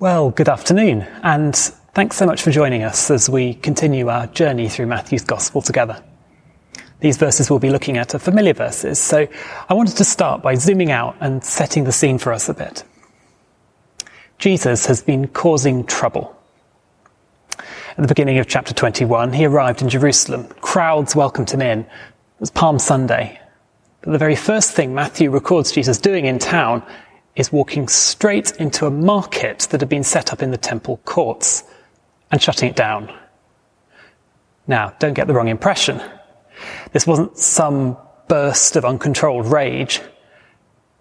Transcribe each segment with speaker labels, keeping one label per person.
Speaker 1: Well, good afternoon, and thanks so much for joining us as we continue our journey through Matthew's Gospel together. These verses we'll be looking at are familiar verses, so I wanted to start by zooming out and setting the scene for us a bit. Jesus has been causing trouble. At the beginning of chapter 21, he arrived in Jerusalem. Crowds welcomed him in. It was Palm Sunday. But the very first thing Matthew records Jesus doing in town is walking straight into a market that had been set up in the temple courts and shutting it down. Now, don't get the wrong impression. This wasn't some burst of uncontrolled rage.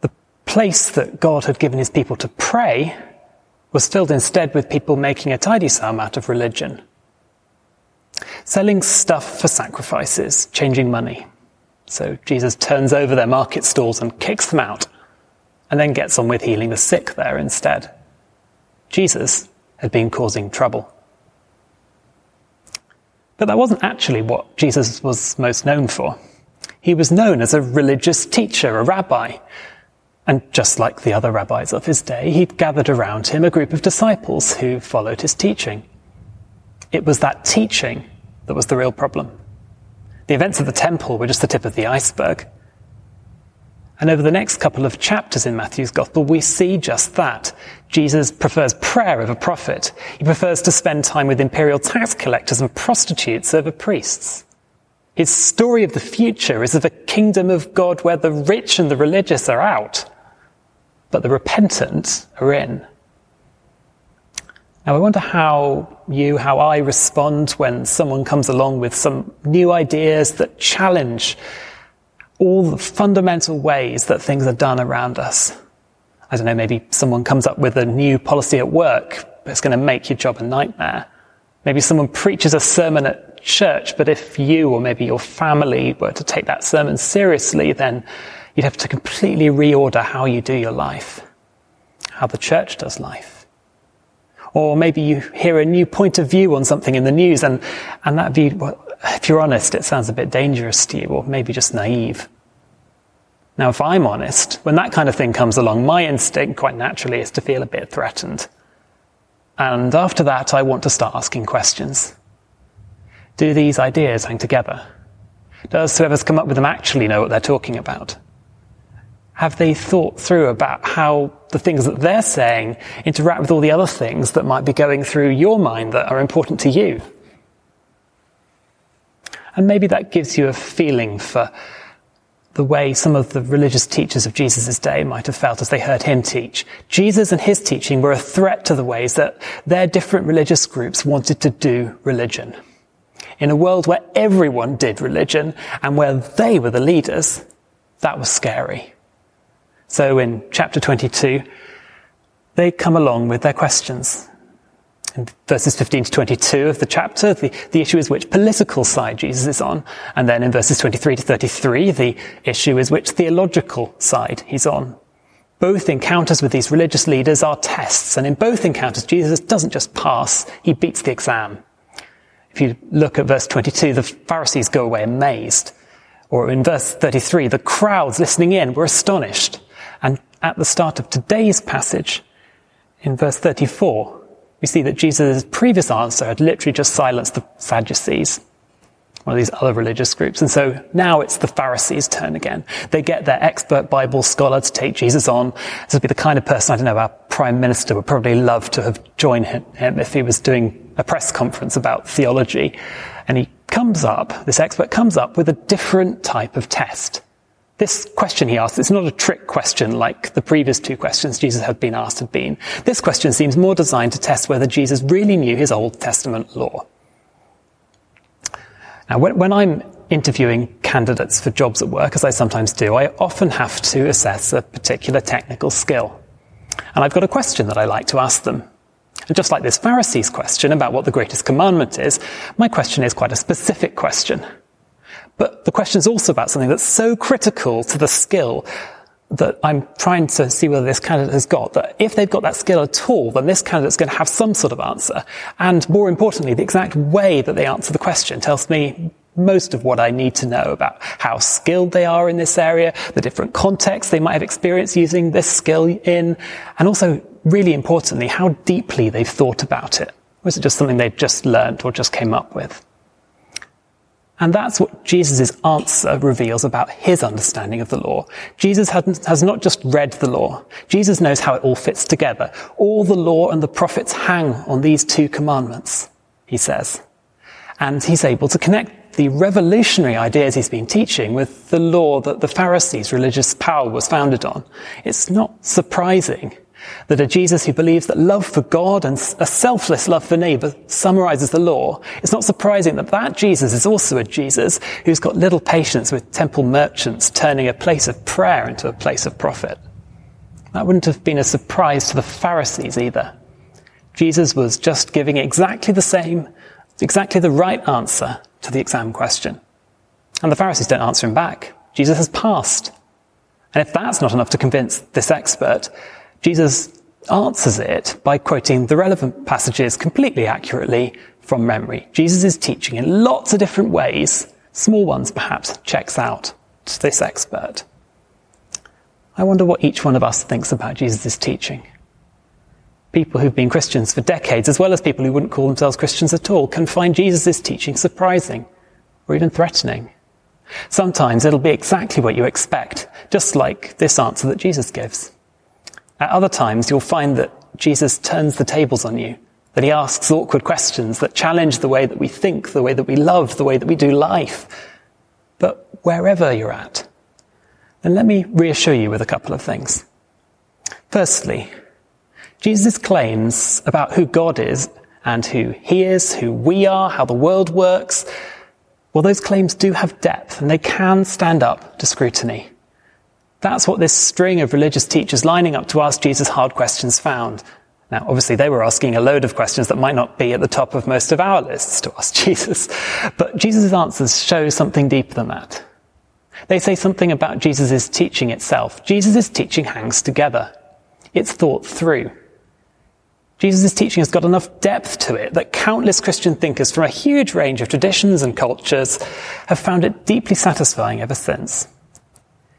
Speaker 1: The place that God had given his people to pray was filled instead with people making a tidy sum out of religion. Selling stuff for sacrifices, changing money. So Jesus turns over their market stalls and kicks them out and then gets on with healing the sick there instead. Jesus had been causing trouble. But that wasn't actually what Jesus was most known for. He was known as a religious teacher, a rabbi. And just like the other rabbis of his day, he'd gathered around him a group of disciples who followed his teaching. It was that teaching that was the real problem. The events of the temple were just the tip of the iceberg. And over the next couple of chapters in Matthew's Gospel, we see just that. Jesus prefers prayer over profit. He prefers to spend time with imperial tax collectors and prostitutes over priests. His story of the future is of a kingdom of God where the rich and the religious are out, but the repentant are in. Now, I wonder how you, how I respond when someone comes along with some new ideas that challenge all the fundamental ways that things are done around us. I don't know, maybe someone comes up with a new policy at work that's going to make your job a nightmare. Maybe someone preaches a sermon at church, but if you or maybe your family were to take that sermon seriously, then you'd have to completely reorder how you do your life, how the church does life. Or maybe you hear a new point of view on something in the news and, and that view, well, if you're honest, it sounds a bit dangerous to you, or maybe just naive. Now, if I'm honest, when that kind of thing comes along, my instinct quite naturally is to feel a bit threatened. And after that, I want to start asking questions. Do these ideas hang together? Does whoever's come up with them actually know what they're talking about? Have they thought through about how the things that they're saying interact with all the other things that might be going through your mind that are important to you? And maybe that gives you a feeling for the way some of the religious teachers of Jesus' day might have felt as they heard him teach. Jesus and his teaching were a threat to the ways that their different religious groups wanted to do religion. In a world where everyone did religion and where they were the leaders, that was scary. So in chapter 22, they come along with their questions. Verses 15 to 22 of the chapter, the, the issue is which political side Jesus is on. And then in verses 23 to 33, the issue is which theological side he's on. Both encounters with these religious leaders are tests. And in both encounters, Jesus doesn't just pass, he beats the exam. If you look at verse 22, the Pharisees go away amazed. Or in verse 33, the crowds listening in were astonished. And at the start of today's passage, in verse 34, we see that Jesus' previous answer had literally just silenced the Sadducees, one of these other religious groups. And so now it's the Pharisees' turn again. They get their expert Bible scholar to take Jesus on. This would be the kind of person, I don't know, our prime minister would probably love to have joined him if he was doing a press conference about theology. And he comes up, this expert comes up with a different type of test. This question he asks, it's not a trick question like the previous two questions Jesus had been asked had been. This question seems more designed to test whether Jesus really knew his Old Testament law. Now, when, when I'm interviewing candidates for jobs at work, as I sometimes do, I often have to assess a particular technical skill. And I've got a question that I like to ask them. And just like this Pharisee's question about what the greatest commandment is, my question is quite a specific question. But the question is also about something that's so critical to the skill that I'm trying to see whether this candidate has got, that if they've got that skill at all, then this candidate's going to have some sort of answer. And more importantly, the exact way that they answer the question tells me most of what I need to know about how skilled they are in this area, the different contexts they might have experienced using this skill in, and also really importantly, how deeply they've thought about it. Or is it just something they've just learned or just came up with? And that's what Jesus' answer reveals about his understanding of the law. Jesus has not just read the law. Jesus knows how it all fits together. All the law and the prophets hang on these two commandments, he says. And he's able to connect the revolutionary ideas he's been teaching with the law that the Pharisees' religious power was founded on. It's not surprising that a Jesus who believes that love for God and a selfless love for neighbor summarizes the law, it's not surprising that that Jesus is also a Jesus who's got little patience with temple merchants turning a place of prayer into a place of profit. That wouldn't have been a surprise to the Pharisees either. Jesus was just giving exactly the same, exactly the right answer to the exam question. And the Pharisees don't answer him back. Jesus has passed. And if that's not enough to convince this expert, Jesus answers it by quoting the relevant passages completely accurately from memory. Jesus' is teaching in lots of different ways, small ones perhaps, checks out to this expert. I wonder what each one of us thinks about Jesus' teaching. People who've been Christians for decades, as well as people who wouldn't call themselves Christians at all, can find Jesus' teaching surprising or even threatening. Sometimes it'll be exactly what you expect, just like this answer that Jesus gives. At other times, you'll find that Jesus turns the tables on you, that he asks awkward questions that challenge the way that we think, the way that we love, the way that we do life. But wherever you're at, then let me reassure you with a couple of things. Firstly, Jesus' claims about who God is and who he is, who we are, how the world works, well, those claims do have depth and they can stand up to scrutiny. That's what this string of religious teachers lining up to ask Jesus hard questions found. Now, obviously, they were asking a load of questions that might not be at the top of most of our lists to ask Jesus. But Jesus' answers show something deeper than that. They say something about Jesus' teaching itself. Jesus' teaching hangs together. It's thought through. Jesus' teaching has got enough depth to it that countless Christian thinkers from a huge range of traditions and cultures have found it deeply satisfying ever since.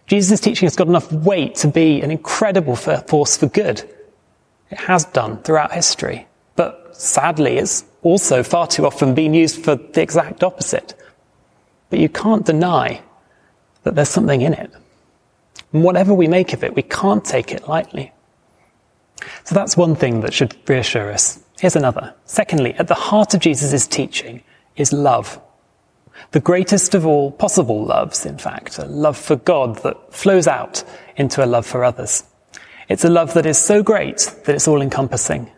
Speaker 1: Jesus' teaching has got enough weight to be an incredible force for good. It has done throughout history. But sadly, it's also far too often been used for the exact opposite. But you can't deny that there's something in it. And whatever we make of it, we can't take it lightly. So that's one thing that should reassure us. Here's another. Secondly, at the heart of Jesus' teaching is love. The greatest of all possible loves, in fact, a love for God that flows out into a love for others. It's a love that is so great that it's all encompassing.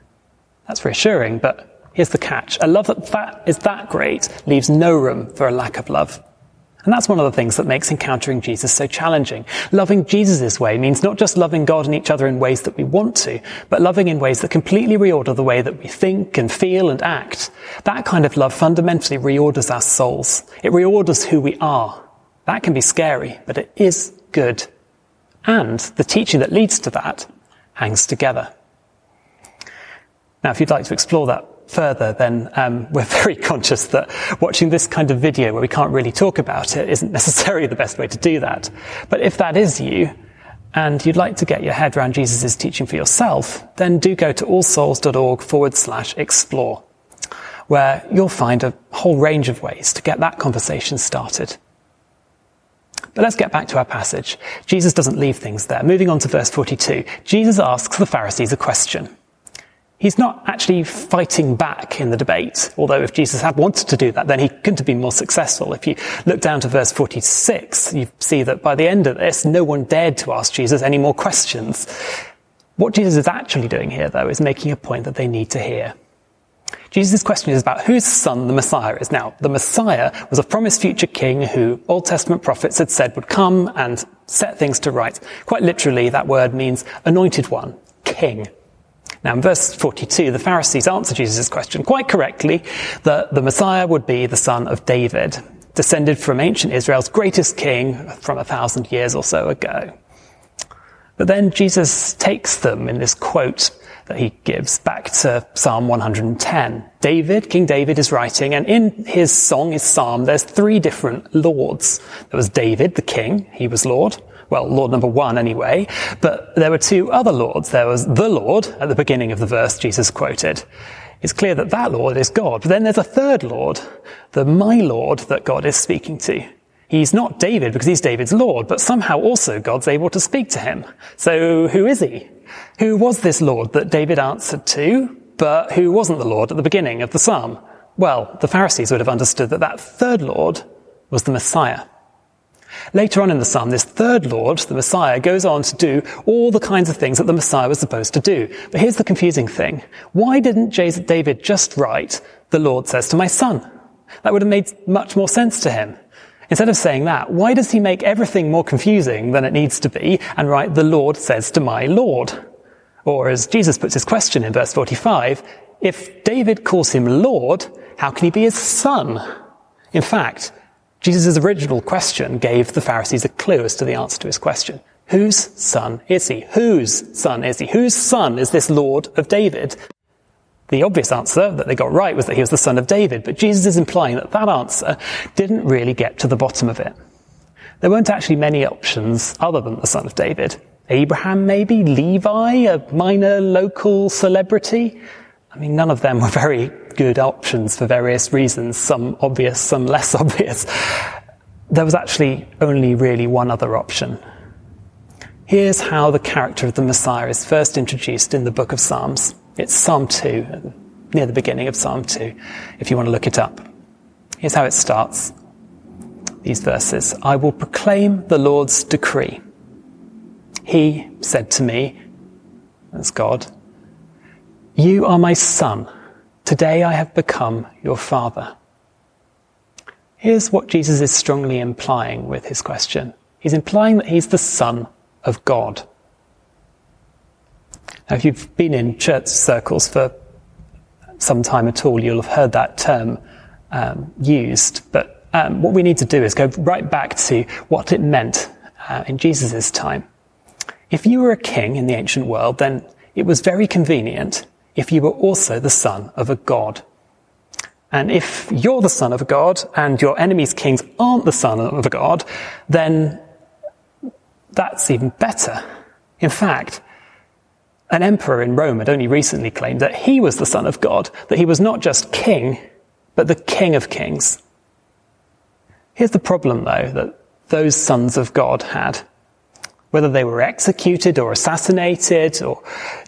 Speaker 1: That's reassuring, but here's the catch. A love that, that is that great leaves no room for a lack of love. And that's one of the things that makes encountering Jesus so challenging. Loving Jesus' way means not just loving God and each other in ways that we want to, but loving in ways that completely reorder the way that we think and feel and act. That kind of love fundamentally reorders our souls. It reorders who we are. That can be scary, but it is good. And the teaching that leads to that hangs together. Now, if you'd like to explore that further, then um, we're very conscious that watching this kind of video where we can't really talk about it isn't necessarily the best way to do that. But if that is you, and you'd like to get your head around Jesus' teaching for yourself, then do go to allsouls.org forward slash explore, where you'll find a whole range of ways to get that conversation started. But let's get back to our passage. Jesus doesn't leave things there. Moving on to verse 42, Jesus asks the Pharisees a question. He's not actually fighting back in the debate, although if Jesus had wanted to do that, then he couldn't have been more successful. If you look down to verse 46, you see that by the end of this, no one dared to ask Jesus any more questions. What Jesus is actually doing here, though, is making a point that they need to hear. Jesus' question is about whose son the Messiah is. Now, the Messiah was a promised future king who Old Testament prophets had said would come and set things to rights. Quite literally, that word means anointed one, king. Now, in verse 42, the Pharisees answer Jesus' question quite correctly that the Messiah would be the son of David, descended from ancient Israel's greatest king from a thousand years or so ago. But then Jesus takes them in this quote that he gives back to Psalm 110. David, King David is writing, and in his song, his psalm, there's three different lords. There was David, the king, he was Lord. Well, Lord number one anyway, but there were two other Lords. There was the Lord at the beginning of the verse Jesus quoted. It's clear that that Lord is God. But then there's a third Lord, the my Lord that God is speaking to. He's not David because he's David's Lord, but somehow also God's able to speak to him. So who is he? Who was this Lord that David answered to, but who wasn't the Lord at the beginning of the psalm? Well, the Pharisees would have understood that that third Lord was the Messiah. Later on in the psalm, this third Lord, the Messiah, goes on to do all the kinds of things that the Messiah was supposed to do. But here's the confusing thing. Why didn't David just write, the Lord says to my son? That would have made much more sense to him. Instead of saying that, why does he make everything more confusing than it needs to be and write, the Lord says to my Lord? Or as Jesus puts his question in verse 45, if David calls him Lord, how can he be his son? In fact, Jesus' original question gave the Pharisees a clue as to the answer to his question. Whose son is he? Whose son is he? Whose son is this Lord of David? The obvious answer that they got right was that he was the son of David, but Jesus is implying that that answer didn't really get to the bottom of it. There weren't actually many options other than the son of David. Abraham maybe, Levi, a minor local celebrity. I mean, none of them were very good options for various reasons, some obvious, some less obvious. There was actually only really one other option. Here's how the character of the Messiah is first introduced in the book of Psalms. It's Psalm 2, near the beginning of Psalm 2, if you want to look it up. Here's how it starts. These verses. I will proclaim the Lord's decree. He said to me, that's God, You are my son. Today I have become your father. Here's what Jesus is strongly implying with his question. He's implying that he's the son of God. Now, if you've been in church circles for some time at all, you'll have heard that term um, used. But um, what we need to do is go right back to what it meant uh, in Jesus' time. If you were a king in the ancient world, then it was very convenient if you were also the son of a god. And if you're the son of a god and your enemy's kings aren't the son of a god, then that's even better. In fact, an emperor in Rome had only recently claimed that he was the son of God, that he was not just king, but the king of kings. Here's the problem though that those sons of God had whether they were executed or assassinated or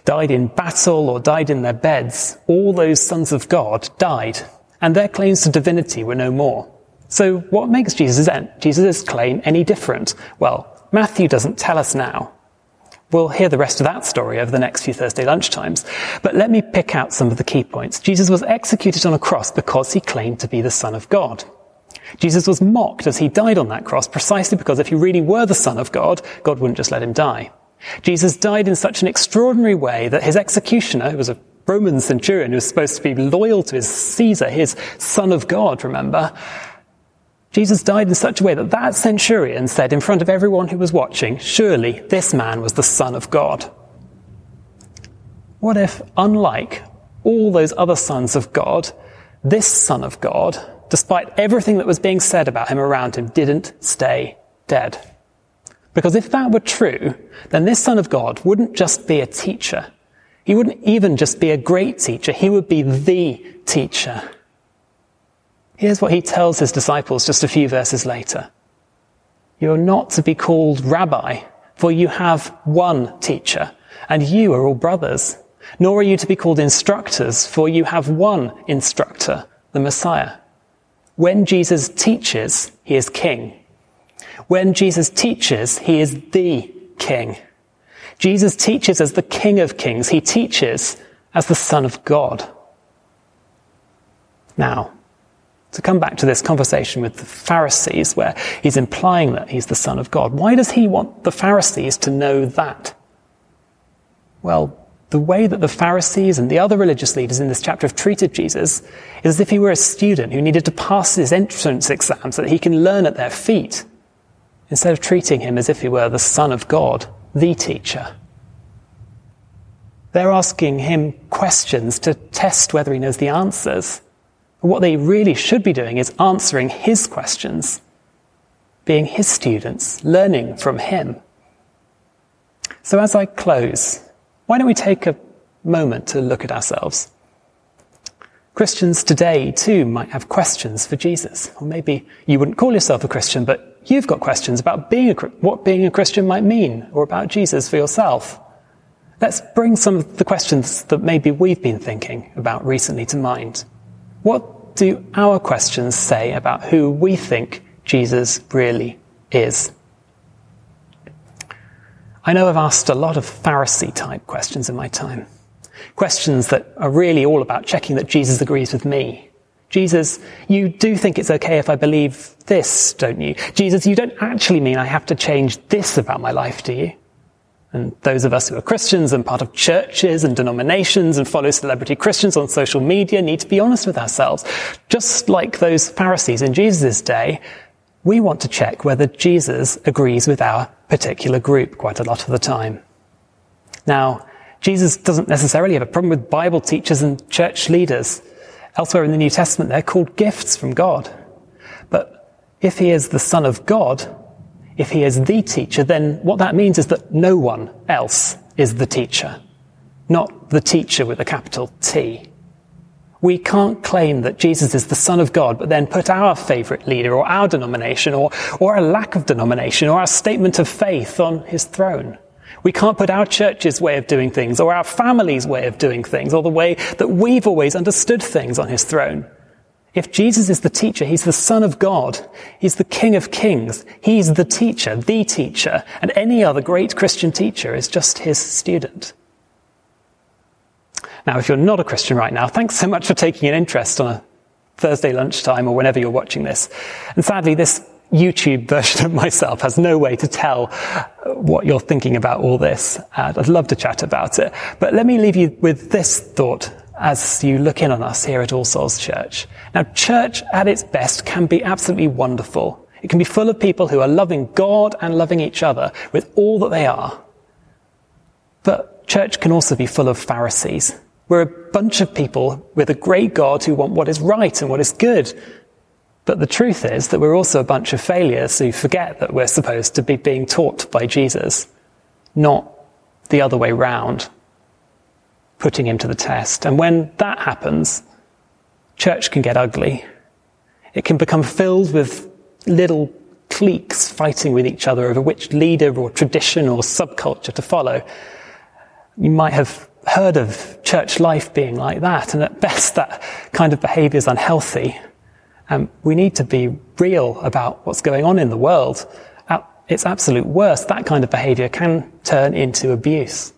Speaker 1: died in battle or died in their beds, all those sons of God died, and their claims to divinity were no more. So what makes Jesus' claim any different? Well, Matthew doesn't tell us now. We'll hear the rest of that story over the next few Thursday lunchtimes. But let me pick out some of the key points. Jesus was executed on a cross because he claimed to be the Son of God. Jesus was mocked as he died on that cross precisely because if he really were the Son of God, God wouldn't just let him die. Jesus died in such an extraordinary way that his executioner, who was a Roman centurion who was supposed to be loyal to his Caesar, his Son of God, remember, Jesus died in such a way that that centurion said in front of everyone who was watching, surely this man was the Son of God. What if, unlike all those other sons of God, this Son of God despite everything that was being said about him around him, didn't stay dead. Because if that were true, then this Son of God wouldn't just be a teacher. He wouldn't even just be a great teacher. He would be the teacher. Here's what he tells his disciples just a few verses later. You are not to be called rabbi, for you have one teacher, and you are all brothers. Nor are you to be called instructors, for you have one instructor, the Messiah. When Jesus teaches, he is king. When Jesus teaches, he is the king. Jesus teaches as the king of kings. He teaches as the son of God. Now, to come back to this conversation with the Pharisees where he's implying that he's the son of God, why does he want the Pharisees to know that? Well, the way that the Pharisees and the other religious leaders in this chapter have treated Jesus is as if he were a student who needed to pass his entrance exam so that he can learn at their feet, instead of treating him as if he were the Son of God, the teacher. They're asking him questions to test whether he knows the answers. What they really should be doing is answering his questions, being his students, learning from him, So as I close, why don't we take a moment to look at ourselves? Christians today too might have questions for Jesus. Or maybe you wouldn't call yourself a Christian, but you've got questions about being a, what being a Christian might mean or about Jesus for yourself. Let's bring some of the questions that maybe we've been thinking about recently to mind. What do our questions say about who we think Jesus really is? I know I've asked a lot of Pharisee type questions in my time. Questions that are really all about checking that Jesus agrees with me. Jesus, you do think it's okay if I believe this, don't you? Jesus, you don't actually mean I have to change this about my life, do you? And those of us who are Christians and part of churches and denominations and follow celebrity Christians on social media need to be honest with ourselves. Just like those Pharisees in Jesus' day, we want to check whether Jesus agrees with our particular group quite a lot of the time. Now, Jesus doesn't necessarily have a problem with Bible teachers and church leaders. Elsewhere in the New Testament, they're called gifts from God. But if he is the Son of God, if he is the teacher, then what that means is that no one else is the teacher. Not the teacher with a capital T. We can't claim that Jesus is the Son of God, but then put our favorite leader or our denomination or, or a lack of denomination or our statement of faith on his throne. We can't put our church's way of doing things or our family's way of doing things or the way that we've always understood things on his throne. If Jesus is the teacher, he's the son of God. He's the king of kings. He's the teacher, the teacher, and any other great Christian teacher is just his student. Now, if you're not a Christian right now, thanks so much for taking an interest on a Thursday lunchtime or whenever you're watching this. And sadly, this YouTube version of myself has no way to tell what you're thinking about all this. Uh, I'd love to chat about it. But let me leave you with this thought as you look in on us here at All Souls Church. Now, church at its best can be absolutely wonderful. It can be full of people who are loving God and loving each other with all that they are. But church can also be full of Pharisees. We're a bunch of people with a great God who want what is right and what is good but the truth is that we're also a bunch of failures who forget that we're supposed to be being taught by Jesus, not the other way round, putting him to the test. And when that happens, church can get ugly. It can become filled with little cliques fighting with each other over which leader or tradition or subculture to follow. You might have heard of church life being like that, and at best that kind of behavior is unhealthy. Um, we need to be real about what's going on in the world. At its absolute worst, that kind of behavior can turn into abuse.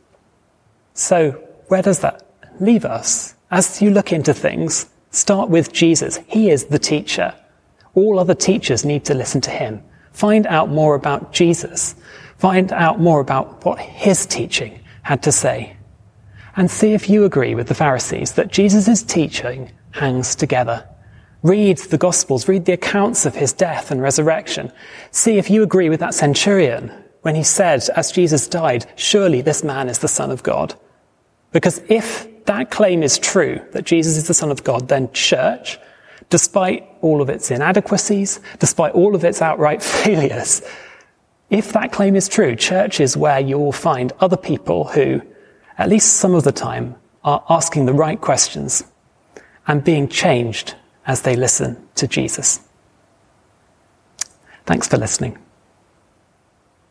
Speaker 1: So, where does that leave us? As you look into things, start with Jesus. He is the teacher. All other teachers need to listen to him. Find out more about Jesus. Find out more about what his teaching had to say. And see if you agree with the Pharisees that Jesus' teaching hangs together. Read the Gospels, read the accounts of his death and resurrection. See if you agree with that centurion when he said, as Jesus died, surely this man is the Son of God. Because if that claim is true, that Jesus is the Son of God, then church, despite all of its inadequacies, despite all of its outright failures, if that claim is true, church is where you will find other people who, at least some of the time, are asking the right questions and being changed as they listen to Jesus. Thanks for listening.